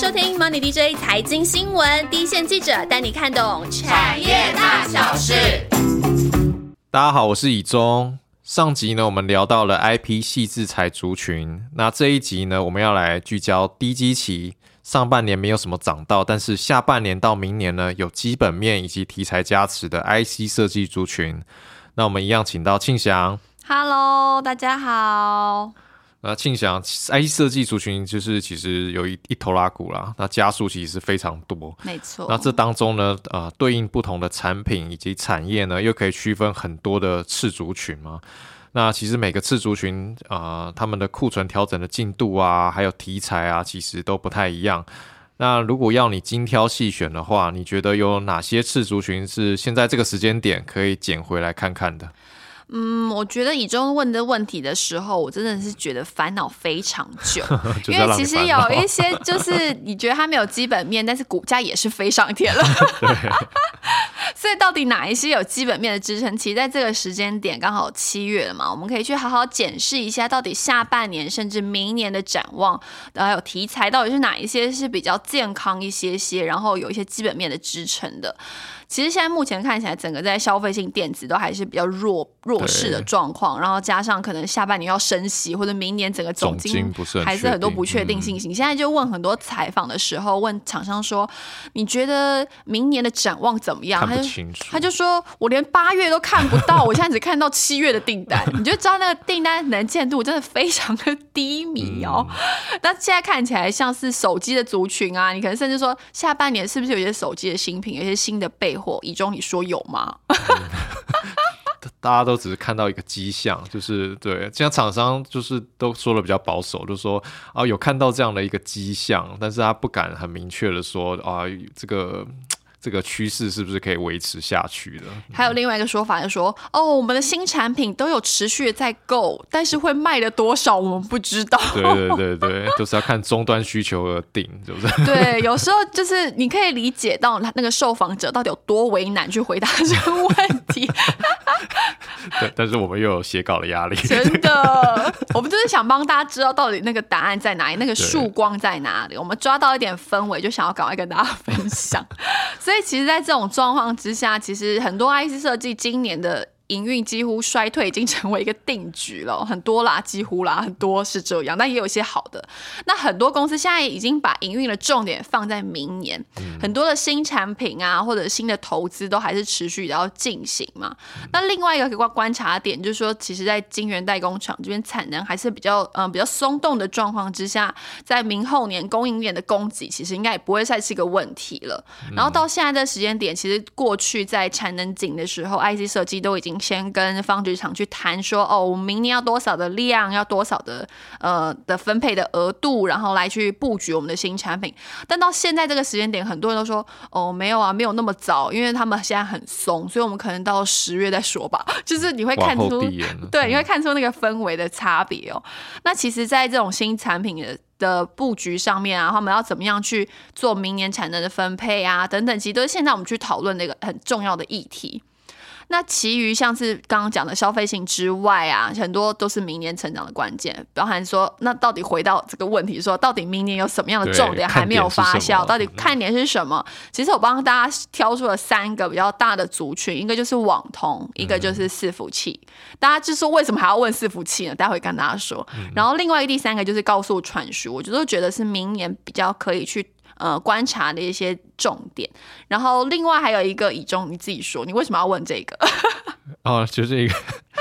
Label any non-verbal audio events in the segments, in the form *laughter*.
收听 Money DJ 财经新闻，第一线记者带你看懂产业大小事。大家好，我是以中。上集呢，我们聊到了 IP 系制裁族群，那这一集呢，我们要来聚焦低基期，上半年没有什么涨到，但是下半年到明年呢，有基本面以及题材加持的 IC 设计族群。那我们一样请到庆祥。Hello，大家好。那庆祥 IC 设计族群就是其实有一一头拉股啦，那加速其实是非常多。没错，那这当中呢，呃，对应不同的产品以及产业呢，又可以区分很多的次族群嘛。那其实每个次族群啊、呃，他们的库存调整的进度啊，还有题材啊，其实都不太一样。那如果要你精挑细选的话，你觉得有哪些次族群是现在这个时间点可以捡回来看看的？嗯，我觉得以中问的问题的时候，我真的是觉得烦恼非常久，*laughs* 因为其实有一些就是你觉得它没有基本面，但是股价也是飞上天了。*laughs* 所以到底哪一些有基本面的支撑？其实在这个时间点刚好七月了嘛，我们可以去好好检视一下，到底下半年甚至明年的展望，还有题材到底是哪一些是比较健康一些些，然后有一些基本面的支撑的。其实现在目前看起来，整个在消费性电子都还是比较弱弱势的状况，然后加上可能下半年要升息，或者明年整个总总金还是很多不确定性。你现在就问很多采访的时候，问厂商说，你觉得明年的展望怎么样？他就。他就说，我连八月都看不到，我现在只看到七月的订单，*laughs* 你就知道那个订单能见度真的非常的低迷哦。嗯 *laughs* 那现在看起来像是手机的族群啊，你可能甚至说下半年是不是有些手机的新品，有些新的备货？以中你说有吗？*laughs* 大家都只是看到一个迹象，就是对，现在厂商就是都说的比较保守，就说啊有看到这样的一个迹象，但是他不敢很明确的说啊这个这个趋势是不是可以维持下去的。还有另外一个说法，就说哦，我们的新产品都有持续在购，但是会卖了多少我们不知道。对对对对，就是要看终端需求而定，是不是？对，有时候就是你可以理解到他那个受访者到底有多为难去回答这个问题，*laughs* 对，但是我们又有写稿的压力。真的，想帮大家知道到底那个答案在哪里，那个曙光在哪里。我们抓到一点氛围，就想要赶快跟大家分享。所以，其实，在这种状况之下，其实很多 IC 设计今年的。营运几乎衰退，已经成为一个定局了。很多啦，几乎啦，很多是这样，但也有一些好的。那很多公司现在已经把营运的重点放在明年，很多的新产品啊，或者新的投资都还是持续的要进行嘛。那另外一个观观察点就是说，其实，在晶圆代工厂这边产能还是比较嗯、呃、比较松动的状况之下，在明后年供应链的供给其实应该也不会再是一个问题了。然后到现在的时间点，其实过去在产能紧的时候，IC 设计都已经先跟方局厂去谈说，哦，我们明年要多少的量，要多少的呃的分配的额度，然后来去布局我们的新产品。但到现在这个时间点，很多人都说，哦，没有啊，没有那么早，因为他们现在很松，所以我们可能到十月再说吧。*laughs* 就是你会看出，对，你会看出那个氛围的差别哦。那其实，在这种新产品的的布局上面啊，他们要怎么样去做明年产能的分配啊，等等，其实都是现在我们去讨论的一个很重要的议题。那其余像是刚刚讲的消费性之外啊，很多都是明年成长的关键，包含说，那到底回到这个问题说，到底明年有什么样的重点还没有发酵？到底看点是什么？其实我帮大家挑出了三个比较大的族群，一个就是网通，一个就是伺服器。大家就说为什么还要问伺服器呢？待会跟大家说。然后另外一个第三个就是高速传输，我觉得觉得是明年比较可以去呃观察的一些重点。然后另外还有一个以中，你自己说，你为什么要问这个？*laughs* 哦，就是一个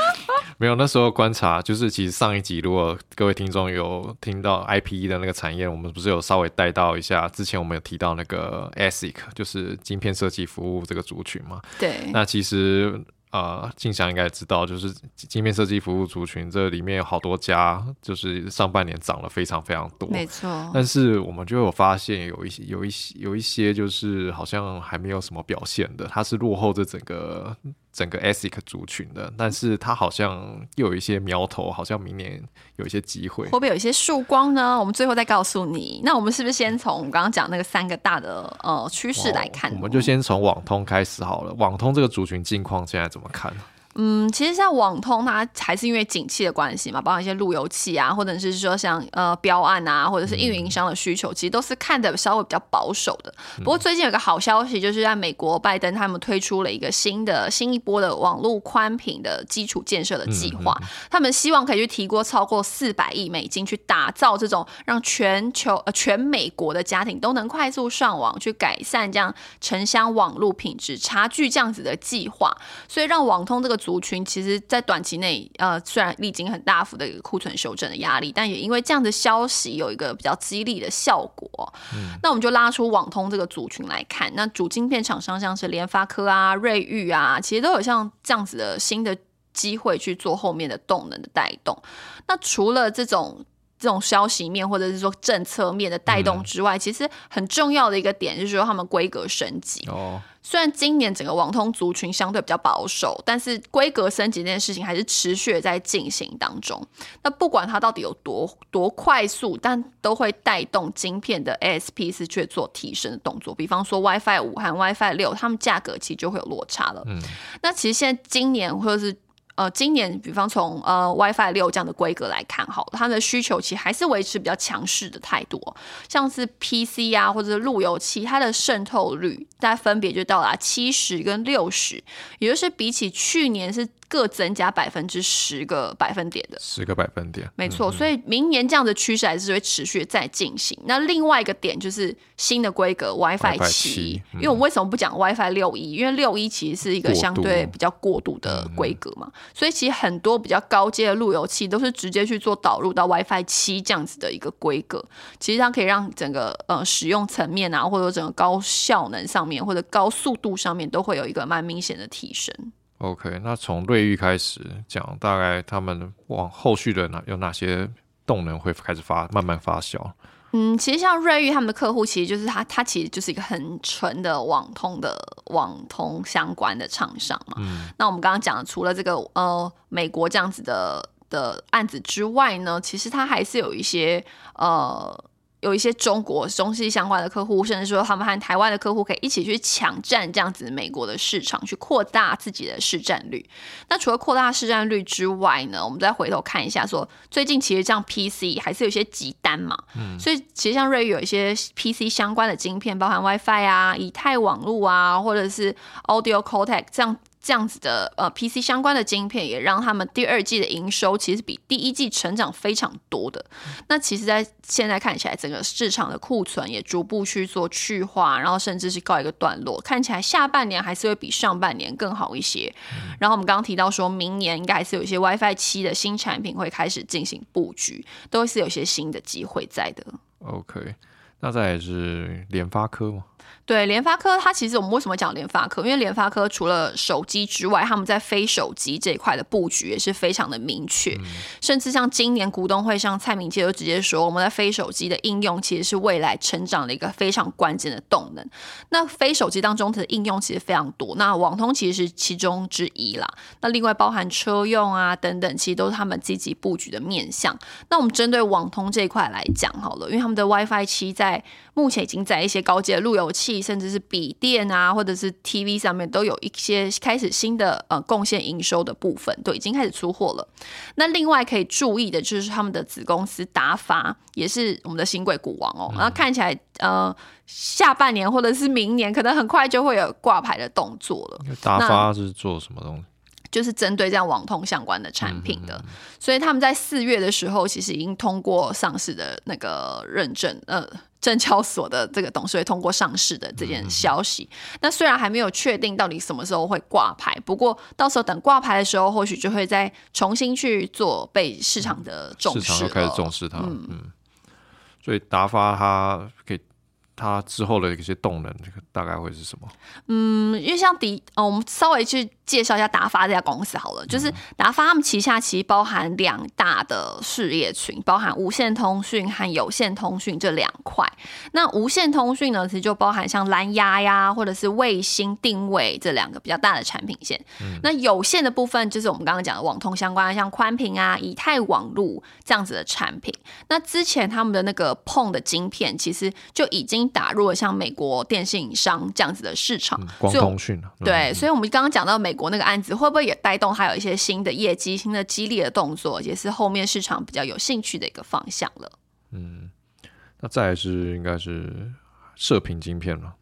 *laughs* 没有那时候观察，就是其实上一集如果各位听众有听到 IPE 的那个产业，我们不是有稍微带到一下，之前我们有提到那个 ASIC，就是晶片设计服务这个族群嘛。对，那其实呃，静祥应该也知道，就是镜面设计服务族群这里面有好多家，就是上半年涨了非常非常多。没错，但是我们就有发现有一些有一些有一些就是好像还没有什么表现的，它是落后这整个整个 ASIC 族群的，但是它好像又有一些苗头，好像明年有一些机会会。不会有一些曙光呢？我们最后再告诉你。那我们是不是先从我们刚刚讲那个三个大的呃趋势来看？我们就先从网通开始好了。网通这个族群近况现在怎么看？嗯，其实像网通，它还是因为景气的关系嘛，包括一些路由器啊，或者是说像呃标案啊，或者是运营商的需求，其实都是看的稍微比较保守的。不过最近有个好消息，就是在美国拜登他们推出了一个新的新一波的网络宽频的基础建设的计划，他们希望可以去提过超过四百亿美金，去打造这种让全球呃全美国的家庭都能快速上网，去改善这样城乡网络品质差距这样子的计划，所以让网通这个。族群其实，在短期内，呃，虽然历经很大幅的一个库存修正的压力，但也因为这样的消息有一个比较激励的效果。嗯，那我们就拉出网通这个族群来看，那主晶片厂商像是联发科啊、瑞昱啊，其实都有像这样子的新的机会去做后面的动能的带动。那除了这种这种消息面或者是说政策面的带动之外，其实很重要的一个点就是说他们规格升级。哦。虽然今年整个网通族群相对比较保守，但是规格升级这件事情还是持续在进行当中。那不管它到底有多多快速，但都会带动晶片的 ASP 是去做提升的动作。比方说 WiFi 五和 WiFi 六，它们价格其实就会有落差了。嗯，那其实现在今年或者是。呃，今年比方从呃 WiFi 六这样的规格来看，好，它的需求其实还是维持比较强势的态度，像是 PC 啊或者是路由器，它的渗透率大概分别就到达七十跟六十，也就是比起去年是。各增加百分之十个百分点的，十个百分点，没错。所以明年这样的趋势还是会持续在进行。那另外一个点就是新的规格 WiFi 七，因为我们为什么不讲 WiFi 六一？因为六一其实是一个相对比较过度的规格嘛。所以其实很多比较高阶的路由器都是直接去做导入到 WiFi 七这样子的一个规格。其实它可以让整个呃使用层面啊，或者整个高效能上面或者高速度上面都会有一个蛮明显的提升。OK，那从瑞昱开始讲，大概他们往后续的哪有哪些动能会开始发慢慢发酵？嗯，其实像瑞昱他们的客户，其实就是他，他其实就是一个很纯的网通的网通相关的厂商嘛。嗯，那我们刚刚讲的，除了这个呃美国这样子的的案子之外呢，其实它还是有一些呃。有一些中国中西相关的客户，甚至说他们和台湾的客户可以一起去抢占这样子美国的市场，去扩大自己的市占率。那除了扩大市占率之外呢，我们再回头看一下，说最近其实这样 PC 还是有些急单嘛，嗯，所以其实像瑞昱有一些 PC 相关的晶片，包含 WiFi 啊、以太网络啊，或者是 Audio Codec 这样。这样子的呃，PC 相关的晶片也让他们第二季的营收其实比第一季成长非常多的。那其实，在现在看起来，整个市场的库存也逐步去做去化，然后甚至是告一个段落。看起来下半年还是会比上半年更好一些。然后我们刚刚提到说，明年应该还是有一些 WiFi 七的新产品会开始进行布局，都是有些新的机会在的。OK，那再是联发科吗？对联发科，它其实我们为什么讲联发科？因为联发科除了手机之外，他们在非手机这一块的布局也是非常的明确。甚至像今年股东会上，蔡明介就直接说，我们在非手机的应用其实是未来成长的一个非常关键的动能。那非手机当中的应用其实非常多，那网通其实是其中之一啦。那另外包含车用啊等等，其实都是他们积极布局的面向。那我们针对网通这一块来讲好了，因为他们的 WiFi 七在目前已经在一些高阶路由器。甚至是笔电啊，或者是 TV 上面都有一些开始新的呃贡献营收的部分，都已经开始出货了。那另外可以注意的就是他们的子公司达发，也是我们的新贵股王哦。然后看起来呃下半年或者是明年，可能很快就会有挂牌的动作了。达发是做什么东西？就是针对这样网通相关的产品的，所以他们在四月的时候，其实已经通过上市的那个认证，呃。证交所的这个董事会通过上市的这件消息，那虽然还没有确定到底什么时候会挂牌，不过到时候等挂牌的时候，或许就会再重新去做被市场的重视，市场又开始重视它。嗯，所以达发它可以。它之后的一些动能，大概会是什么？嗯，因为像迪，呃，我们稍微去介绍一下达发这家公司好了。就是达发他们旗下其实包含两大的事业群，包含无线通讯和有线通讯这两块。那无线通讯呢，其实就包含像蓝牙呀，或者是卫星定位这两个比较大的产品线。那有线的部分，就是我们刚刚讲的网通相关，像宽频啊、以太网路这样子的产品。那之前他们的那个碰的晶片，其实就已经。经打入了像美国电信商这样子的市场，光通讯对，所以我们刚刚讲到美国那个案子，会不会也带动还有一些新的业绩、新的激励的动作，也是后面市场比较有兴趣的一个方向了。嗯，那再来是应该是射频晶片了。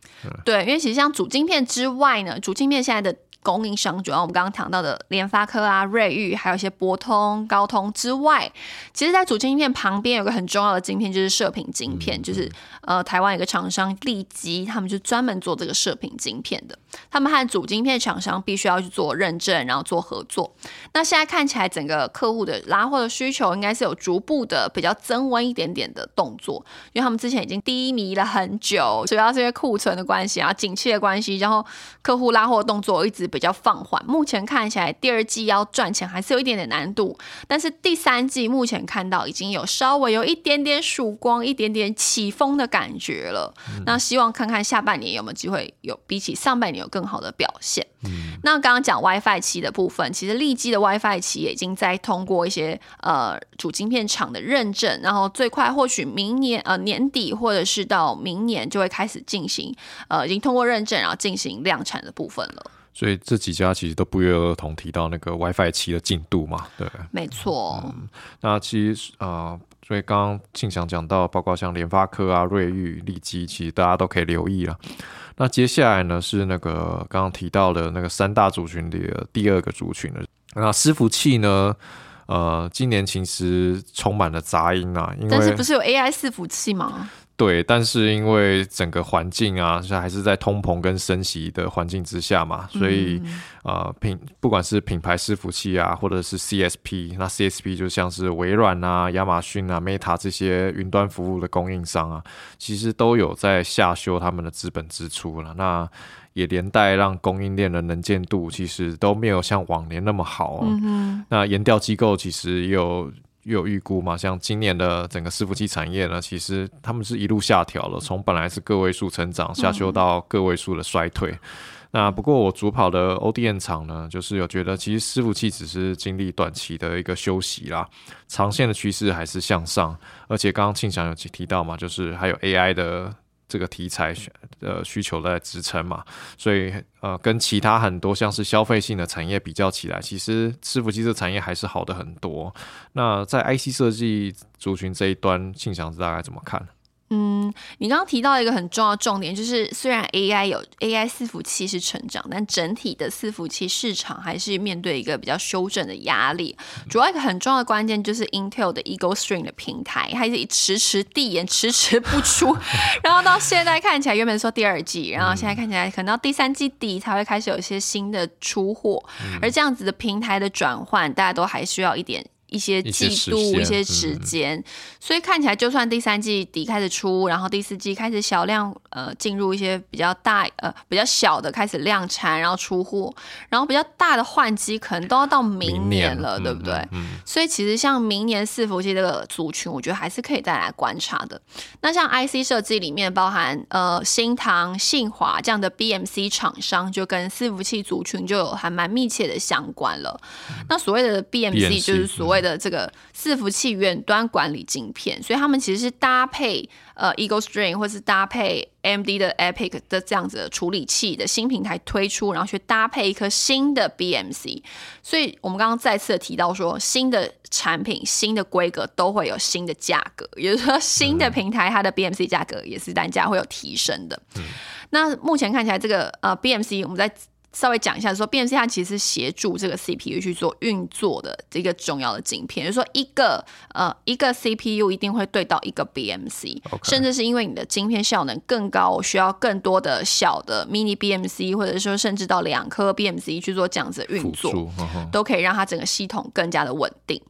对，因为其实像主晶片之外呢，主晶片现在的。供应商主要我们刚刚谈到的联发科啊、瑞昱，还有一些博通、高通之外，其实，在主晶片旁边有个很重要的晶片，就是射频晶片，就是呃，台湾有个厂商立基，他们就专门做这个射频晶片的。他们和主晶片厂商必须要去做认证，然后做合作。那现在看起来，整个客户的拉货的需求应该是有逐步的比较增温一点点的动作，因为他们之前已经低迷了很久，主要是因为库存的关系啊、景气的关系，然后客户拉货动作一直。比较放缓，目前看起来第二季要赚钱还是有一点点难度，但是第三季目前看到已经有稍微有一点点曙光，一点点起风的感觉了。那希望看看下半年有没有机会有比起上半年有更好的表现。那刚刚讲 WiFi 七的部分，其实立基的 WiFi 七已经在通过一些呃主晶片厂的认证，然后最快或许明年呃年底或者是到明年就会开始进行呃已经通过认证，然后进行量产的部分了。所以这几家其实都不约而同提到那个 WiFi 七的进度嘛，对，没错。那其实啊，所以刚刚庆祥讲到，包括像联发科啊、瑞昱、利基，其实大家都可以留意了。那接下来呢，是那个刚刚提到的那个三大族群里的第二个族群了。那伺服器呢，呃，今年其实充满了杂音啊，因为但是不是有 AI 伺服器吗？对，但是因为整个环境啊，是还是在通膨跟升息的环境之下嘛，所以呃品不管是品牌伺服器啊，或者是 CSP，那 CSP 就像是微软啊、亚马逊啊、Meta 这些云端服务的供应商啊，其实都有在下修他们的资本支出了。那也连带让供应链的能见度其实都没有像往年那么好。嗯那研调机构其实也有。有预估嘛？像今年的整个伺服器产业呢，其实他们是一路下调了，从本来是个位数成长，下修到个位数的衰退。那不过我主跑的 ODM 厂呢，就是有觉得其实伺服器只是经历短期的一个休息啦，长线的趋势还是向上。而且刚刚庆祥有提到嘛，就是还有 AI 的。这个题材选呃需求来支撑嘛，所以呃跟其他很多像是消费性的产业比较起来，其实伺服器这产业还是好的很多。那在 IC 设计族群这一端，庆祥子大概怎么看？嗯，你刚刚提到一个很重要的重点，就是虽然 AI 有 AI 伺服器是成长，但整体的伺服器市场还是面对一个比较修正的压力。主要一个很重要的关键就是 Intel 的 Eagle String 的平台，它一直迟迟递延，迟迟不出。*laughs* 然后到现在看起来，原本说第二季，然后现在看起来可能到第三季底才会开始有一些新的出货。而这样子的平台的转换，大家都还需要一点。一些季度、一些时间，所以看起来就算第三季底开始出，然后第四季开始小量呃进入一些比较大呃比较小的开始量产，然后出货，然后比较大的换机可能都要到明年了，对不对？所以其实像明年伺服器这个族群，我觉得还是可以再来观察的。那像 IC 设计里面包含呃新唐、信华这样的 BMC 厂商，就跟伺服器族群就有还蛮密切的相关了。那所谓的 BMC 就是所谓的这个伺服器远端管理晶片，所以他们其实是搭配呃 Eagle String 或是搭配 AMD 的 Epic 的这样子的处理器的新平台推出，然后去搭配一颗新的 BMC。所以我们刚刚再次的提到说，新的产品、新的规格都会有新的价格，也就是说新的平台它的 BMC 价格也是单价会有提升的。那目前看起来，这个呃 BMC 我们在。稍微讲一下，说 BMC 它其实协助这个 CPU 去做运作的这个重要的晶片，就是说一个呃一个 CPU 一定会对到一个 BMC，甚至是因为你的晶片效能更高，需要更多的小的 mini BMC，或者说甚至到两颗 BMC 去做这样子的运作，都可以让它整个系统更加的稳定。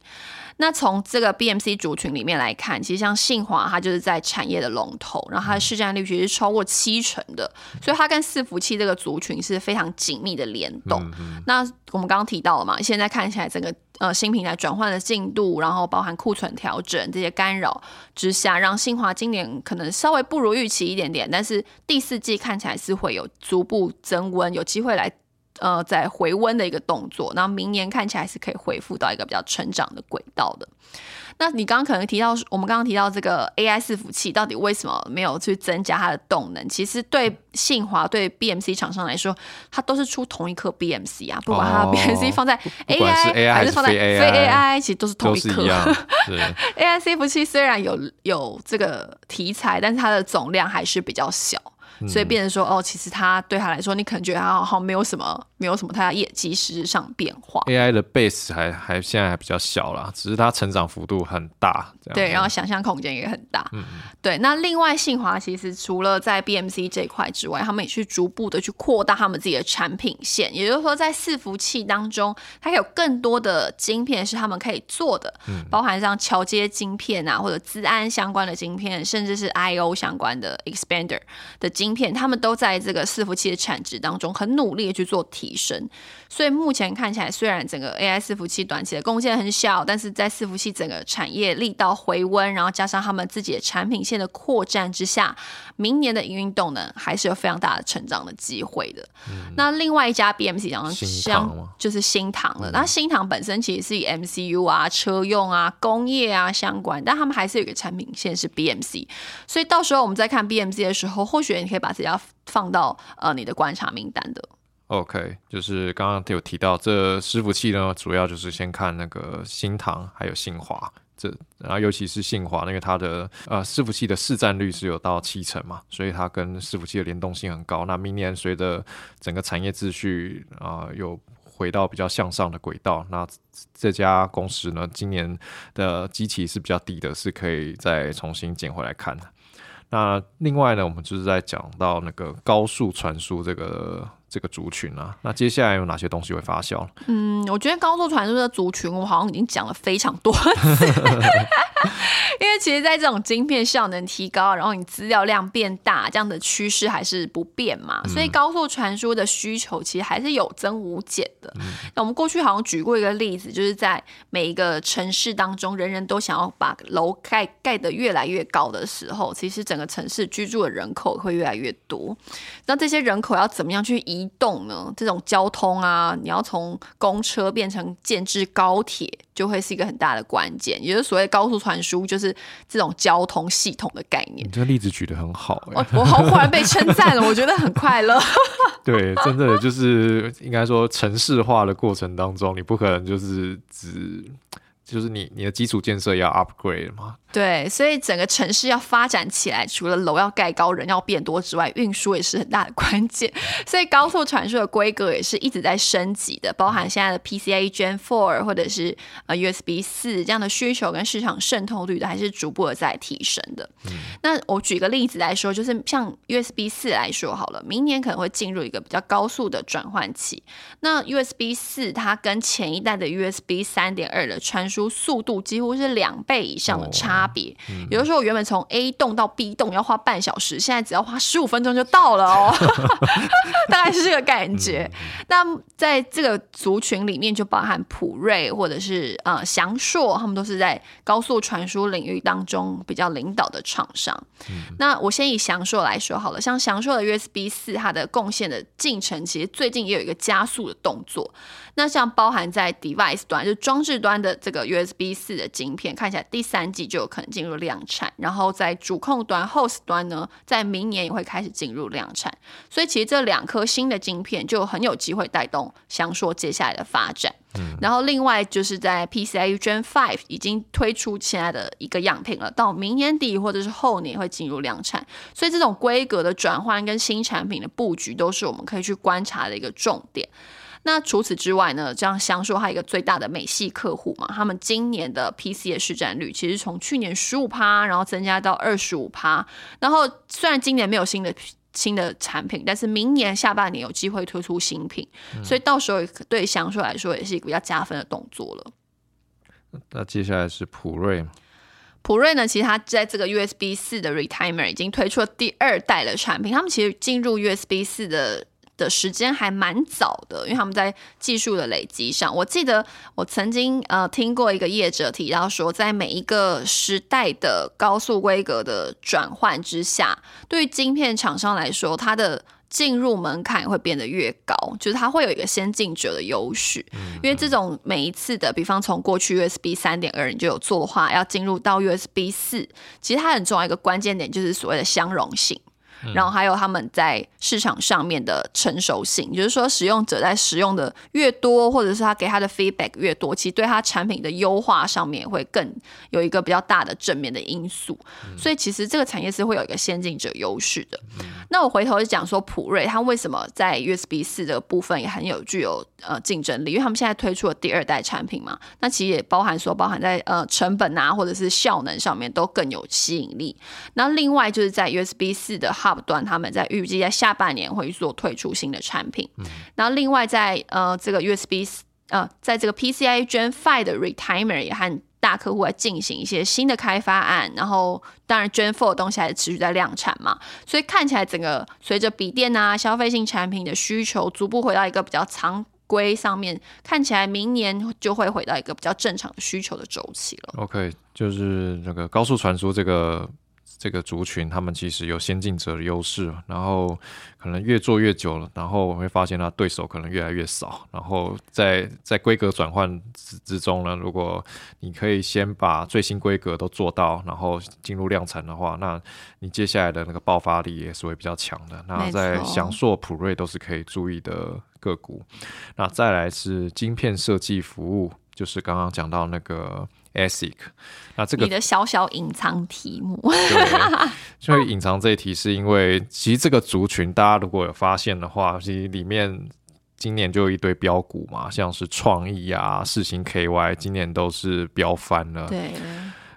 那从这个 BMC 族群里面来看，其实像信华，它就是在产业的龙头，然后它的市占率其实是超过七成的，所以它跟伺服器这个族群是非常紧密的联动。那我们刚刚提到了嘛，现在看起来整个呃新平台转换的进度，然后包含库存调整这些干扰之下，让信华今年可能稍微不如预期一点点，但是第四季看起来是会有逐步增温，有机会来。呃，在回温的一个动作，然后明年看起来是可以恢复到一个比较成长的轨道的。那你刚刚可能提到，我们刚刚提到这个 AI 伺服器到底为什么没有去增加它的动能？其实对信华对 BMC 厂商来说，它都是出同一颗 BMC 啊，不管它 BMC 放在 AI 还是放在非 AI，其实都是同一颗。AI *laughs* 伺服器虽然有有这个题材，但是它的总量还是比较小。所以变成说，哦，其实他对他来说，你可能觉得他好像没有什么，没有什么太大业绩实质上变化。AI 的 base 还还现在还比较小啦，只是它成长幅度很大。对，然后想象空间也很大。嗯对，那另外信华其实除了在 BMC 这一块之外，他们也去逐步的去扩大他们自己的产品线，也就是说，在伺服器当中，它有更多的晶片是他们可以做的，包含像桥接晶片啊，或者资安相关的晶片，甚至是 I/O 相关的 expander 的晶。晶片，他们都在这个伺服器的产值当中很努力的去做提升，所以目前看起来，虽然整个 AI 伺服器短期的贡献很小，但是在伺服器整个产业力道回温，然后加上他们自己的产品线的扩展之下，明年的营运动能还是有非常大的成长的机会的。那另外一家 BMC 讲像就是新唐了，那新唐本身其实是以 MCU 啊、车用啊、工业啊相关，但他们还是有一个产品线是 BMC，所以到时候我们在看 BMC 的时候，或许你可以。把自己要放到呃你的观察名单的。OK，就是刚刚有提到这伺服器呢，主要就是先看那个新唐还有信华，这然后尤其是信华，因为它的呃伺服器的市占率是有到七成嘛，所以它跟伺服器的联动性很高。那明年随着整个产业秩序啊有回到比较向上的轨道，那这家公司呢今年的机器是比较低的，是可以再重新捡回来看的。那另外呢，我们就是在讲到那个高速传输这个这个族群啊，那接下来有哪些东西会发酵？嗯，我觉得高速传输的族群，我好像已经讲了非常多次。*laughs* 因为其实，在这种晶片效能提高，然后你资料量变大，这样的趋势还是不变嘛，所以高速传输的需求其实还是有增无减的。那我们过去好像举过一个例子，就是在每一个城市当中，人人都想要把楼盖盖得越来越高的时候，其实整个城市居住的人口会越来越多。那这些人口要怎么样去移动呢？这种交通啊，你要从公车变成建制高铁，就会是一个很大的关键。也就是所谓高速传输，就是这种交通系统的概念。你这个例子举得很好，我我好忽然被称赞了，*laughs* 我觉得很快乐。*laughs* 对，真的就是应该说城市化的过程当中，你不可能就是只就是你你的基础建设要 upgrade 嘛。对，所以整个城市要发展起来，除了楼要盖高、人要变多之外，运输也是很大的关键。所以高速传输的规格也是一直在升级的，包含现在的 PCIe Gen Four 或者是呃 USB 四这样的需求跟市场渗透率的，还是逐步的在提升的。嗯那我举个例子来说，就是像 USB 四来说好了，明年可能会进入一个比较高速的转换期。那 USB 四它跟前一代的 USB 三点二的传输速度几乎是两倍以上的差。别，有的时候原本从 A 栋到 B 栋要花半小时，现在只要花十五分钟就到了哦，*laughs* *laughs* 大概是这个感觉。那在这个族群里面，就包含普瑞或者是呃翔硕，他们都是在高速传输领域当中比较领导的厂商。那我先以翔硕来说好了，像翔硕的 USB 四，它的贡献的进程其实最近也有一个加速的动作。那像包含在 device 端，就装置端的这个 USB 四的晶片，看起来第三季就有可能进入量产。然后在主控端 host 端呢，在明年也会开始进入量产。所以其实这两颗新的晶片就很有机会带动翔硕接下来的发展。然后另外就是在 PCIe Gen Five 已经推出现在的一个样品了，到明年底或者是后年会进入量产。所以这种规格的转换跟新产品的布局，都是我们可以去观察的一个重点。那除此之外呢？这样相说，还有一个最大的美系客户嘛，他们今年的 PC 的市占率其实从去年十五趴，然后增加到二十五趴。然后虽然今年没有新的新的产品，但是明年下半年有机会推出新品，所以到时候对享说来说也是一个比较加分的动作了。那接下来是普瑞？普瑞呢，其实它在这个 USB 四的 Retimer 已经推出了第二代的产品，他们其实进入 USB 四的。的时间还蛮早的，因为他们在技术的累积上，我记得我曾经呃听过一个业者提到说，在每一个时代的高速规格的转换之下，对于晶片厂商来说，它的进入门槛会变得越高，就是它会有一个先进者的优势。因为这种每一次的，比方从过去 USB 三点二你就有做的话，要进入到 USB 四，其实它很重要一个关键点就是所谓的相容性。然后还有他们在市场上面的成熟性，就是说使用者在使用的越多，或者是他给他的 feedback 越多，其实对他产品的优化上面会更有一个比较大的正面的因素。所以其实这个产业是会有一个先进者优势的。那我回头就讲说普瑞，它为什么在 USB 四这个部分也很有具有呃竞争力？因为他们现在推出了第二代产品嘛，那其实也包含说包含在呃成本啊或者是效能上面都更有吸引力。那另外就是在 USB 四的 Hub 端，他们在预计在下半年会做推出新的产品。然后另外在呃这个 USB 呃在这个 PCI Gen Five 的 Retimer 也和大客户来进行一些新的开发案，然后当然 Gen Four 的东西还是持续在量产嘛，所以看起来整个随着笔电啊消费性产品的需求逐步回到一个比较常规上面，看起来明年就会回到一个比较正常的需求的周期了。OK，就是那个高速传输这个这个族群，他们其实有先进者的优势，然后可能越做越久了，然后我会发现他对手可能越来越少，然后在在规格转换之之中呢，如果你可以先把最新规格都做到，然后进入量产的话，那你接下来的那个爆发力也是会比较强的。那在错翔硕、普瑞都是可以注意的个股。那再来是晶片设计服务，就是刚刚讲到那个 ASIC，那这个你的小小隐藏题目，对，*laughs* 所以隐藏这一题是因为，其实这个族群大家如果有发现的话，其实里面今年就有一堆标股嘛，像是创意啊、世行 KY，今年都是飙翻了。对。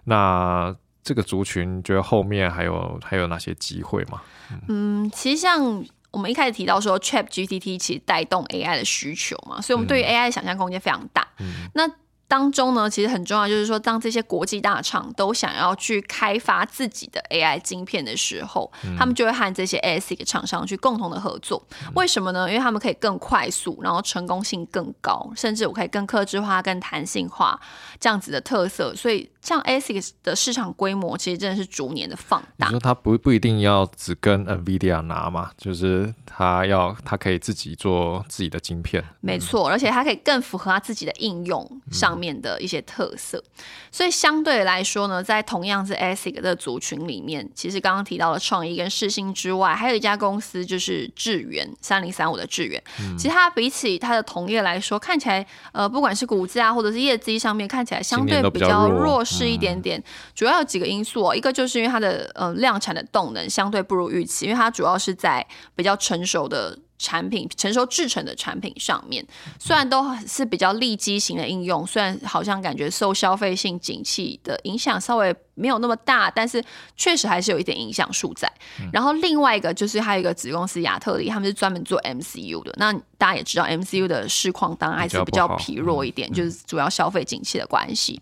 那这个族群，觉得后面还有还有哪些机会吗？嗯，其实像我们一开始提到说，Chat GPT 其实带动 AI 的需求嘛，所以我们对于 AI 的想象空间非常大。嗯那当中呢，其实很重要，就是说，当这些国际大厂都想要去开发自己的 AI 晶片的时候，他们就会和这些 ASIC 厂商去共同的合作。为什么呢？因为他们可以更快速，然后成功性更高，甚至我可以更克制化、更弹性化这样子的特色。所以，像 ASIC 的市场规模，其实真的是逐年的放大。你说他不不一定要只跟 NVIDIA 拿嘛，就是他要他可以自己做自己的晶片。没错，而且它可以更符合它自己的应用上面的一些特色，所以相对来说呢，在同样是 ASIC 的族群里面，其实刚刚提到的创意跟世新之外，还有一家公司就是智源三零三五的智源，其实它比起它的同业来说，看起来呃不管是股价或者是业绩上面，看起来相对比较弱弱势一点点。主要有几个因素哦，一个就是因为它的呃量产的动能相对不如预期，因为它主要是在比较成熟的。产品成熟制成的产品上面，虽然都是比较利基型的应用，虽然好像感觉受消费性景气的影响稍微没有那么大，但是确实还是有一点影响数在。然后另外一个就是还有一个子公司亚特里，他们是专门做 MCU 的。那大家也知道 MCU 的市况当然还是比较疲弱一点，就是主要消费景气的关系。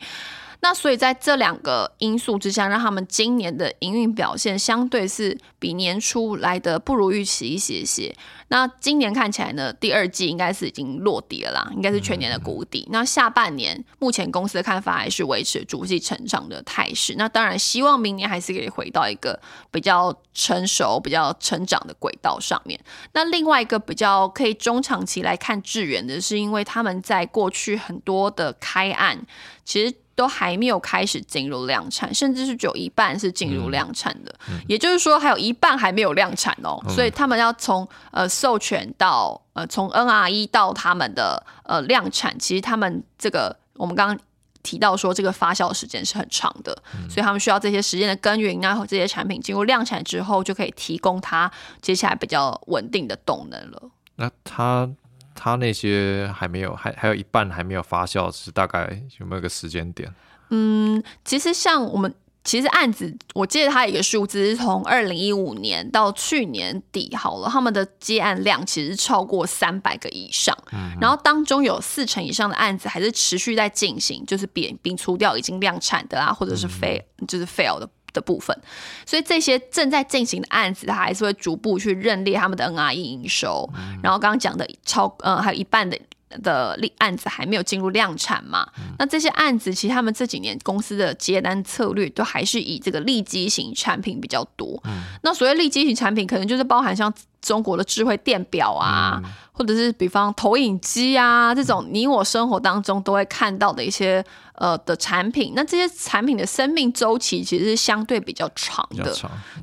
那所以在这两个因素之下，让他们今年的营运表现相对是比年初来的不如预期一些些。那今年看起来呢，第二季应该是已经落底了啦，应该是全年的谷底。那下半年目前公司的看法还是维持逐季成长的态势。那当然希望明年还是可以回到一个比较成熟、比较成长的轨道上面。那另外一个比较可以中长期来看致远的是，因为他们在过去很多的开案，其实。都还没有开始进入量产，甚至是只有一半是进入量产的，也就是说还有一半还没有量产哦。所以他们要从呃授权到呃从 NRE 到他们的呃量产，其实他们这个我们刚刚提到说这个发酵时间是很长的，所以他们需要这些时间的耕耘，然后这些产品进入量产之后，就可以提供它接下来比较稳定的动能了。那他他那些还没有，还还有一半还没有发酵，是大概有没有个时间点？嗯，其实像我们。其实案子，我记得它有一个数字是从二零一五年到去年底好了，他们的接案量其实超过三百个以上，嗯然后当中有四成以上的案子还是持续在进行，就是摒摒除掉已经量产的啊，或者是 fail 就是 fail 的的部分，所以这些正在进行的案子，它还是会逐步去认列他们的 NRE 营收，然后刚刚讲的超呃还有一半的。的案子还没有进入量产嘛？那这些案子其实他们这几年公司的接单策略都还是以这个利基型产品比较多。那所谓利基型产品，可能就是包含像中国的智慧电表啊，或者是比方投影机啊这种你我生活当中都会看到的一些呃的产品，那这些产品的生命周期其实是相对比较长的，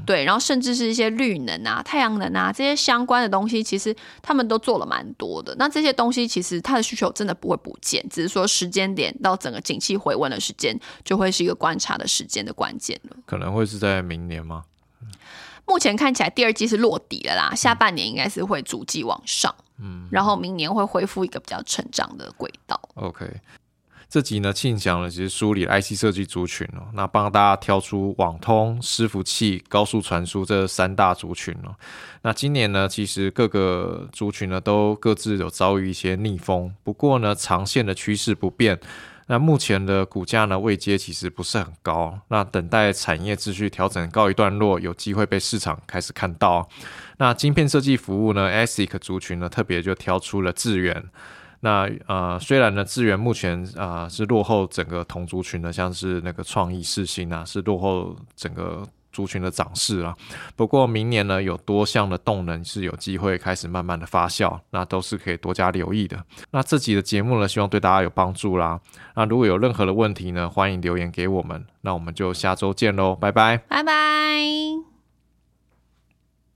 对，然后甚至是一些绿能啊、太阳能啊这些相关的东西，其实他们都做了蛮多的。那这些东西其实它的需求真的不会不见，只是说时间点到整个景气回温的时间，就会是一个观察的时间的关键了。可能会是在明年吗？目前看起来第二季是落底了啦，下半年应该是会逐季往上，嗯，然后明年会恢复一个比较成长的轨道。OK，这集呢，庆祥呢其实梳理了 IC 设计族群哦，那帮大家挑出网通、伺服器、高速传输这三大族群哦。那今年呢，其实各个族群呢都各自有遭遇一些逆风，不过呢，长线的趋势不变。那目前的股价呢，位阶其实不是很高。那等待产业秩序调整告一段落，有机会被市场开始看到。那晶片设计服务呢，ASIC 族群呢，特别就挑出了智源。那呃，虽然呢，智源目前啊是落后整个同族群的，像是那个创意四星啊，是落后整个。族群的涨势啦，不过明年呢有多项的动能是有机会开始慢慢的发酵，那都是可以多加留意的。那这集的节目呢，希望对大家有帮助啦。那如果有任何的问题呢，欢迎留言给我们。那我们就下周见喽，拜拜，拜拜。